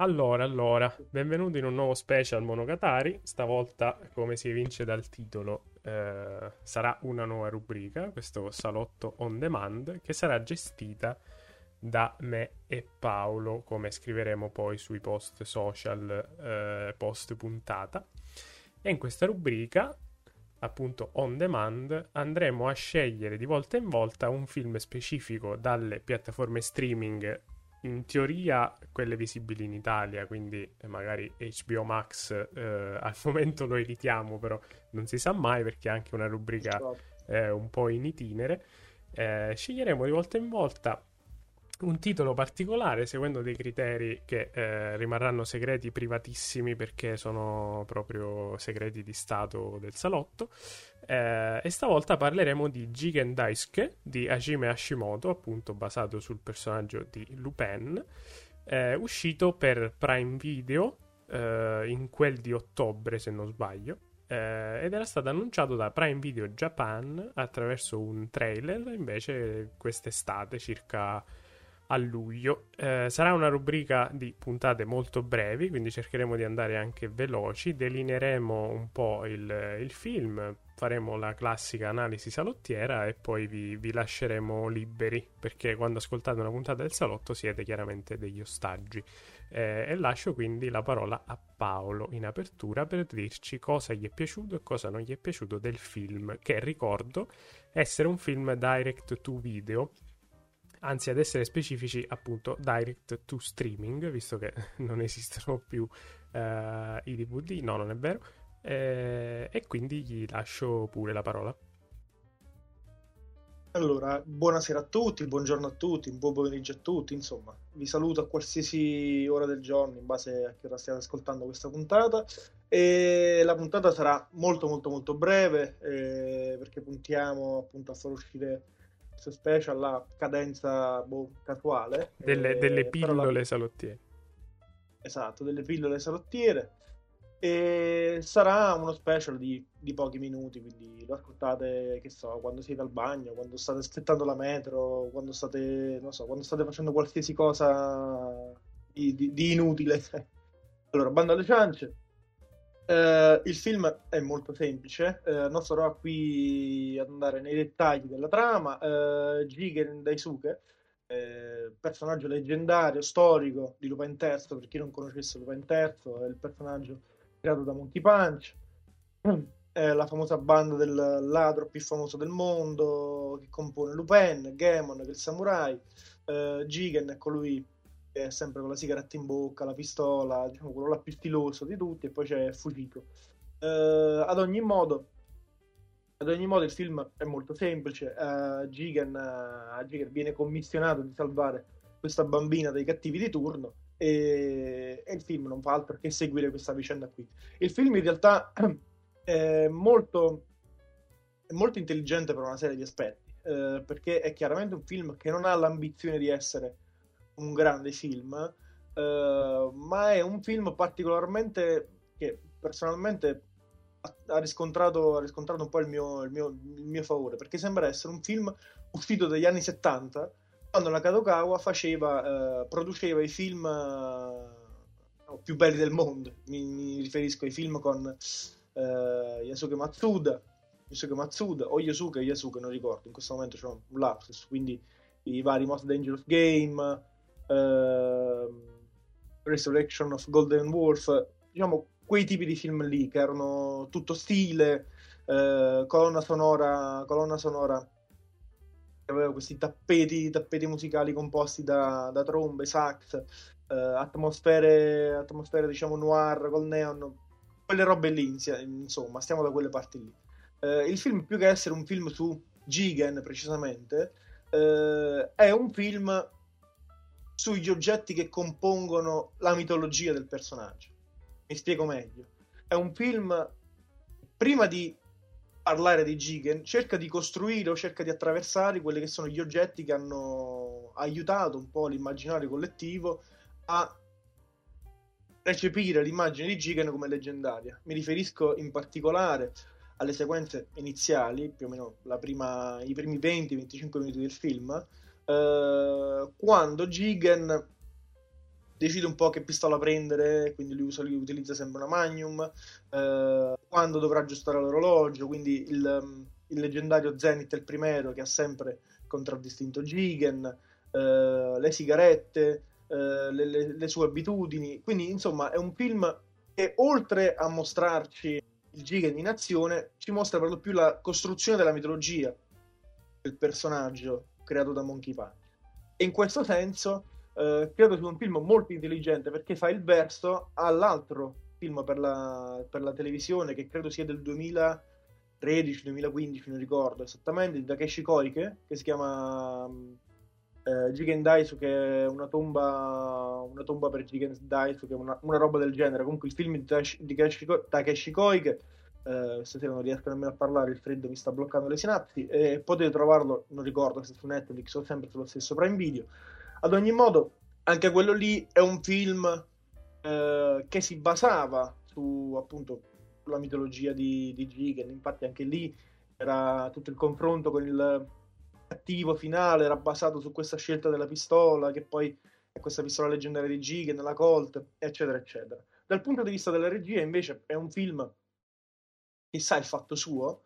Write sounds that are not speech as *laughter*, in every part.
Allora, allora, benvenuti in un nuovo special Monogatari. Stavolta, come si evince dal titolo, eh, sarà una nuova rubrica, questo salotto on demand, che sarà gestita da me e Paolo, come scriveremo poi sui post social eh, post puntata. E in questa rubrica, appunto on demand, andremo a scegliere di volta in volta un film specifico dalle piattaforme streaming in teoria quelle visibili in Italia, quindi magari HBO Max eh, al *laughs* momento lo evitiamo, però non si sa mai perché è anche una rubrica eh, un po' in itinere. Eh, sceglieremo di volta in volta un titolo particolare seguendo dei criteri che eh, rimarranno segreti privatissimi perché sono proprio segreti di stato del salotto eh, e stavolta parleremo di Jigen Daisuke di Hajime Hashimoto appunto basato sul personaggio di Lupin eh, uscito per Prime Video eh, in quel di ottobre se non sbaglio eh, ed era stato annunciato da Prime Video Japan attraverso un trailer invece quest'estate circa a luglio. Eh, sarà una rubrica di puntate molto brevi, quindi cercheremo di andare anche veloci. Delineeremo un po' il, il film, faremo la classica analisi salottiera e poi vi, vi, lasceremo liberi, perché quando ascoltate una puntata del salotto siete chiaramente degli ostaggi. Eh, e lascio quindi la parola a Paolo in apertura per dirci cosa gli è piaciuto e cosa non gli è piaciuto del film, che ricordo essere un film direct to video anzi ad essere specifici appunto direct to streaming, visto che *laughs* non esistono più uh, i DVD, no non è vero, eh, e quindi gli lascio pure la parola. Allora, buonasera a tutti, buongiorno a tutti, buon pomeriggio a tutti, insomma, vi saluto a qualsiasi ora del giorno in base a che ora stiate ascoltando questa puntata. E la puntata sarà molto molto molto breve eh, perché puntiamo appunto a far uscire special a cadenza boh, casuale. Delle, eh, delle pillole la... salottiere. Esatto, delle pillole salottiere. E sarà uno special di, di, pochi minuti, quindi lo ascoltate, che so, quando siete al bagno, quando state aspettando la metro, quando state, non so, quando state facendo qualsiasi cosa di, di, di inutile. *laughs* allora, bando alle ciance Uh, il film è molto semplice, uh, non sarò qui ad andare nei dettagli della trama. Uh, Jigen Daisuke, personaggio leggendario, storico di Lupin III, per chi non conoscesse Lupin III, è il personaggio creato da Monkey Punch, *clears throat* è la famosa banda del ladro più famoso del mondo che compone Lupin, Gemon, il samurai, Jigen è colui è sempre con la sigaretta in bocca, la pistola, diciamo quello là più stiloso di tutti, e poi c'è Fujiko. Uh, ad ogni modo, ad ogni modo il film è molto semplice. Uh, Jigen, uh, viene commissionato di salvare questa bambina dai cattivi di turno e, e, il film non fa altro che seguire questa vicenda qui. Il film in realtà *clears throat* è molto, è molto intelligente per una serie di aspetti, eh, perché è chiaramente un film che non ha l'ambizione di essere un grande film, uh, ma è un film particolarmente che personalmente ha riscontrato, ha riscontrato un po' il mio, il, mio, il mio, favore, perché sembra essere un film uscito dagli anni 70, quando la Kadokawa faceva, uh, produceva i film uh, più belli del mondo. Mi, mi, riferisco ai film con Yasuke Matsuda, Yasuke Matsuda o Yosuke Yasuke, non ricordo, in questo momento c'è un lapsus, quindi i vari Most Dangerous Game, uh, Resurrection of Golden Wolf, diciamo quei tipi di film lì che erano tutto stile, uh, colonna sonora, colonna sonora che aveva questi tappeti, tappeti musicali composti da, da trombe, sax, uh, atmosfere, atmosfere diciamo noir col neon, quelle robe lì, insomma, stiamo da quelle parti lì. Uh, il film, più che essere un film su Jigen precisamente, uh, è un film sugli oggetti che compongono la mitologia del personaggio. Mi spiego meglio. È un film, prima di parlare di Jigen, cerca di costruire o cerca di attraversare quelli che sono gli oggetti che hanno aiutato un po' l'immaginario collettivo a recepire l'immagine di Jigen come leggendaria. Mi riferisco in particolare alle sequenze iniziali, più o meno prima, i primi 20-25 minuti del film, eh, quando Gigan decide un po' che pistola prendere, quindi lui, usa, lui utilizza sempre una Magnum, eh, quando dovrà aggiustare l'orologio, quindi il, il leggendario Zenith il primero che ha sempre contraddistinto Gigan, eh, le sigarette, eh, le, le, le, sue abitudini, quindi insomma è un film che oltre a mostrarci il Gigan in azione, ci mostra per lo più la costruzione della mitologia del personaggio creato da Monkey Punch. E in questo senso eh, credo sia un film molto intelligente perché fa il verso all'altro film per la, per la televisione che credo sia del 2013-2015, non ricordo esattamente, di Takeshi Koike, che si chiama eh, Jigen Daisu, che è una tomba, una tomba per Jigen Daisu, che è una, una, roba del genere. Comunque il film di Takeshi, Takeshi Koike eh, stasera non riesco nemmeno a parlare, il freddo mi sta bloccando le sinapsi. E potete trovarlo, non ricordo se su Netflix o sempre sullo stesso Prime Video. Ad ogni modo, anche quello lì è un film eh, che si basava su appunto la mitologia di, di Jigen. Infatti, anche lì era tutto il confronto con il cattivo finale, era basato su questa scelta della pistola, che poi è questa pistola leggendaria di Jigen, la Colt, eccetera, eccetera. Dal punto di vista della regia, invece, è un film che sa il fatto suo.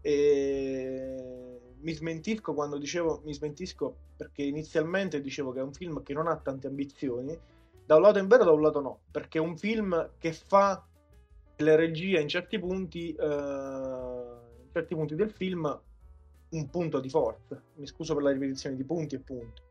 E mi smentisco quando dicevo mi smentisco perché inizialmente dicevo che è un film che non ha tante ambizioni. Da un lato è vero, da un lato no, perché è un film che fa le regie in certi punti, eh, in certi punti del film un punto di forza. Mi scuso per la ripetizione di punti e punti.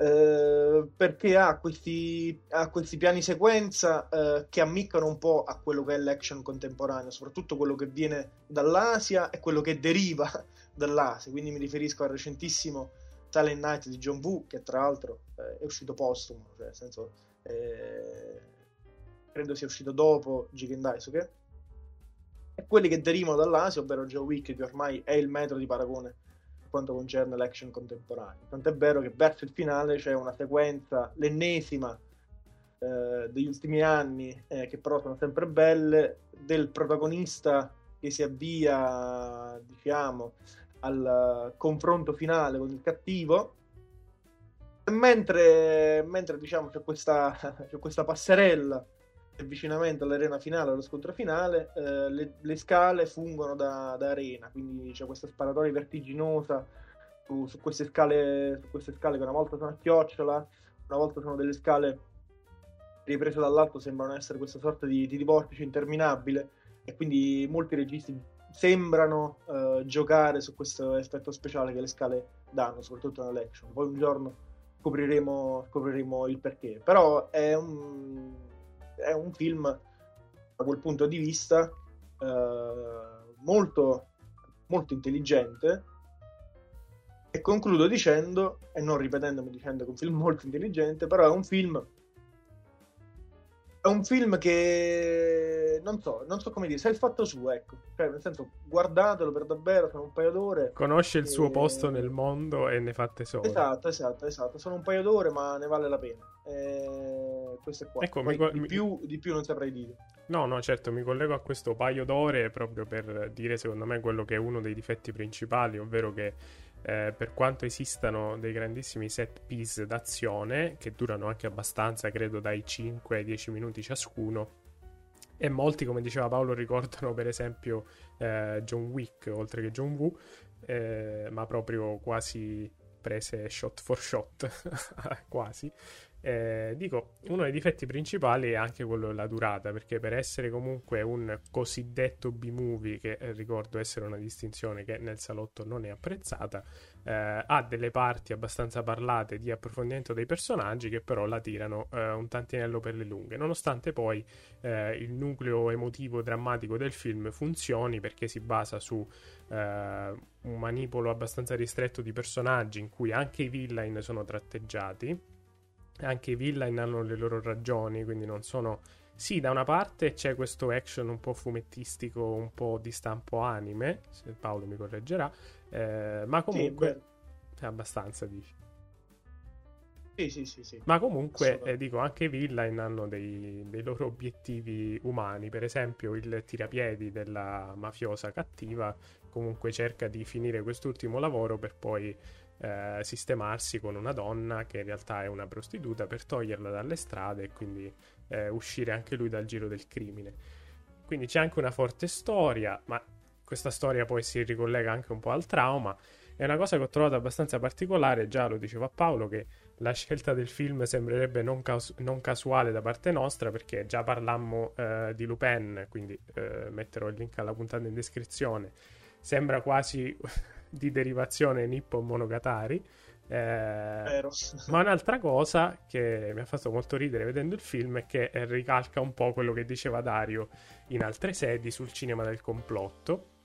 Eh, perché ha questi, ha questi, piani sequenza eh, che ammiccano un po' a quello che è l'action contemporaneo, soprattutto quello che viene dall'Asia e quello che deriva *laughs* dall'Asia. Quindi mi riferisco al recentissimo Silent Night di John Woo, che tra l'altro eh, è uscito postumo, cioè nel senso eh, credo sia uscito dopo Jigen Daisuke. E quelli che derivano dall'Asia, ovvero Joe Wick, che ormai è il metro di paragone quanto concerne l'action contemporaneo. Tant'è vero che verso il finale c'è una sequenza, l'ennesima eh, degli ultimi anni, eh, che però sono sempre belle, del protagonista che si avvia, diciamo, al confronto finale con il cattivo. Mentre, mentre diciamo, c'è questa, *laughs* c'è questa passerella avvicinamento all'arena finale, allo scontro finale, eh, le, le, scale fungono da, da, arena, quindi c'è questa sparatoria vertiginosa su, su, queste scale, su queste scale che una volta sono a chiocciola, una volta sono delle scale riprese dall'alto, sembrano essere questa sorta di, di vortice interminabile e quindi molti registi sembrano uh, giocare su questo effetto speciale che le scale danno, soprattutto nell'action. Poi un giorno scopriremo, scopriremo il perché. Però è un, è un film da quel punto di vista eh, molto, molto intelligente. E concludo dicendo, e non ripetendomi dicendo che è un film molto intelligente, però è un film un film che non so, non so come dire, sa il fatto suo, ecco. Cioè, nel senso, guardatelo per davvero, sono un paio d'ore. Conosce il e... suo posto nel mondo e ne fa tesoro. Esatto, esatto, esatto. Sono un paio d'ore, ma ne vale la pena. E... Questo è qua. Ecco, Poi, mi... di, più, di più non saprei dire. No, no, certo, mi collego a questo paio d'ore proprio per dire, secondo me, quello che è uno dei difetti principali, ovvero che eh, per quanto esistano dei grandissimi set piece d'azione che durano anche abbastanza, credo dai 5 ai 10 minuti ciascuno. E molti, come diceva Paolo, ricordano per esempio eh, John Wick oltre che John Woo, eh, ma proprio quasi prese shot for shot, *laughs* quasi. Eh, dico, uno dei difetti principali è anche quello della durata, perché per essere comunque un cosiddetto B-movie, che eh, ricordo essere una distinzione che nel salotto non è apprezzata, eh, ha delle parti abbastanza parlate di approfondimento dei personaggi che però la tirano eh, un tantinello per le lunghe, nonostante poi eh, il nucleo emotivo drammatico del film funzioni perché si basa su eh, un manipolo abbastanza ristretto di personaggi in cui anche i villain sono tratteggiati anche i villain hanno le loro ragioni, quindi non sono... Sì, da una parte c'è questo action un po' fumettistico, un po' di stampo anime, se Paolo mi correggerà, eh, ma comunque sì, è abbastanza, dici. Sì, sì, sì, sì. Ma comunque, eh, dico, anche i villain hanno dei, dei, loro obiettivi umani. Per esempio, il tirapiedi della mafiosa cattiva comunque cerca di finire quest'ultimo lavoro per poi eh, sistemarsi con una donna che in realtà è una prostituta per toglierla dalle strade e quindi eh, uscire anche lui dal giro del crimine. Quindi c'è anche una forte storia, ma questa storia poi si ricollega anche un po' al trauma. È una cosa che ho trovato abbastanza particolare, già lo diceva Paolo, che la scelta del film sembrerebbe non, caus- non, casuale da parte nostra perché già parlammo eh, di Lupin, quindi eh, metterò il link alla puntata in descrizione. Sembra quasi di derivazione Nippon Monogatari. Eh, ma un'altra cosa che mi ha fatto molto ridere vedendo il film è che ricalca un po' quello che diceva Dario in altre sedi sul cinema del complotto.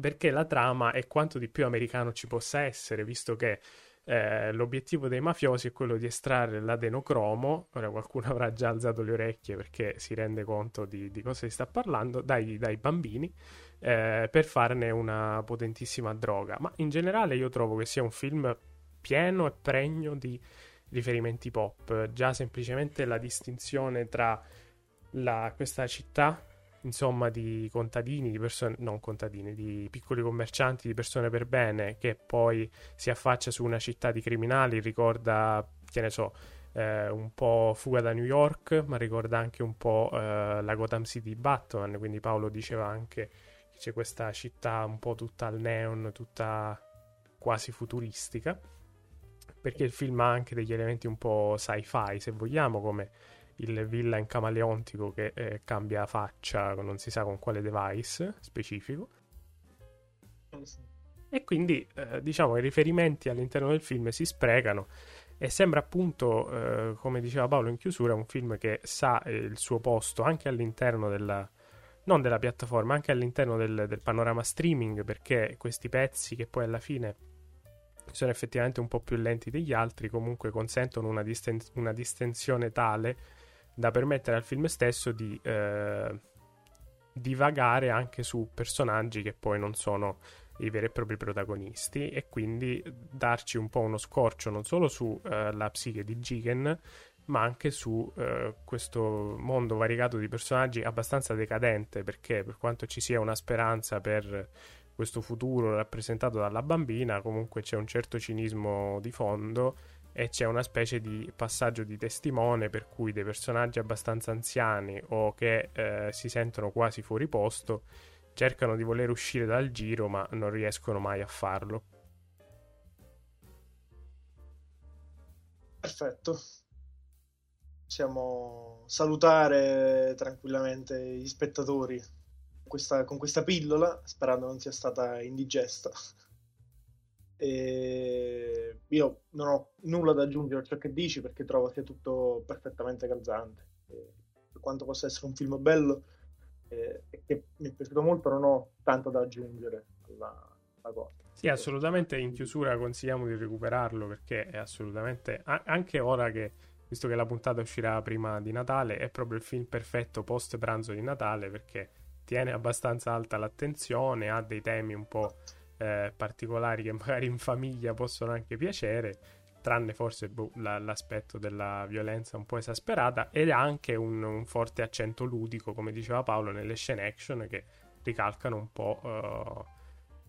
Perché la trama è quanto di più americano ci possa essere, visto che eh, l'obiettivo dei mafiosi è quello di estrarre l'adenocromo. Ora qualcuno *laughs* avrà già alzato le orecchie perché si rende conto di, di cosa si sta parlando dai, dai bambini eh, per farne una potentissima droga. Ma in generale io trovo che sia un film pieno e pregno di riferimenti pop. Già semplicemente la distinzione tra la, questa città insomma di contadini, di persone, non contadini, di piccoli commercianti, di persone per bene, che poi si affaccia su una città di criminali, ricorda, che ne so, eh, un po' Fuga da New York, ma ricorda anche un po' eh, la Gotham City Batman, quindi Paolo diceva anche che c'è questa città un po' tutta al neon, tutta quasi futuristica, perché il film ha anche degli elementi un po' sci-fi, se vogliamo, come il villain camaleontico che eh, cambia faccia non si sa con quale device specifico. E quindi eh, diciamo i riferimenti all'interno del film si sprecano e sembra appunto, eh, come diceva Paolo in chiusura, un film che sa eh, il suo posto anche all'interno della, non della piattaforma, anche all'interno del, del, panorama streaming, perché questi pezzi che poi alla fine sono effettivamente un po' più lenti degli altri, comunque consentono una, disten- una distensione tale da permettere al film stesso di eh, divagare anche su personaggi che poi non sono i veri e propri protagonisti e quindi darci un po' uno scorcio non solo sulla eh, psiche di Jigen ma anche su eh, questo mondo variegato di personaggi abbastanza decadente perché per quanto ci sia una speranza per questo futuro rappresentato dalla bambina comunque c'è un certo cinismo di fondo e c'è una specie di passaggio di testimone per cui dei personaggi abbastanza anziani o che eh, si sentono quasi fuori posto cercano di voler uscire dal giro ma non riescono mai a farlo. Perfetto. Possiamo salutare tranquillamente gli spettatori questa, con questa pillola, sperando non sia stata indigesta. *laughs* E io non ho nulla da aggiungere a ciò che dici perché trovo sia tutto perfettamente calzante. Per quanto possa essere un film bello e eh, che mi è piaciuto molto, non ho tanto da aggiungere alla, alla cosa. Sì, assolutamente in chiusura consigliamo di recuperarlo perché è assolutamente anche ora che visto che la puntata uscirà prima di Natale, è proprio il film perfetto post pranzo di Natale perché tiene abbastanza alta l'attenzione, ha dei temi un po' eh, particolari che *laughs* magari in famiglia possono anche piacere, tranne forse boh, la, l'aspetto della violenza un po' esasperata, ed anche un, un, forte accento ludico, come diceva Paolo, nelle scene action che ricalcano un po'. Uh,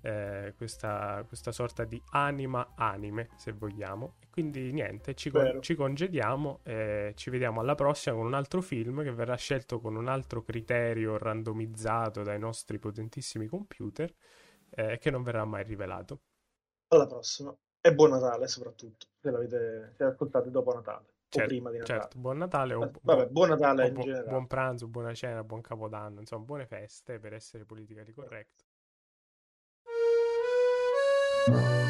eh, questa, questa, sorta di anima anime, se vogliamo. E quindi niente, ci, con- ci congediamo e ci vediamo alla prossima con un altro film che verrà scelto con un altro criterio randomizzato dai nostri potentissimi computer eh, che non verrà mai rivelato. Alla prossima. E buon Natale soprattutto, se l'avete se ascoltate dopo Natale. Certo, o prima di Natale. Certo, buon Natale o, Vabbè, buon Natale in bu- generale. Buon pranzo, buona cena, buon capodanno, insomma, buone feste per essere politically Bye.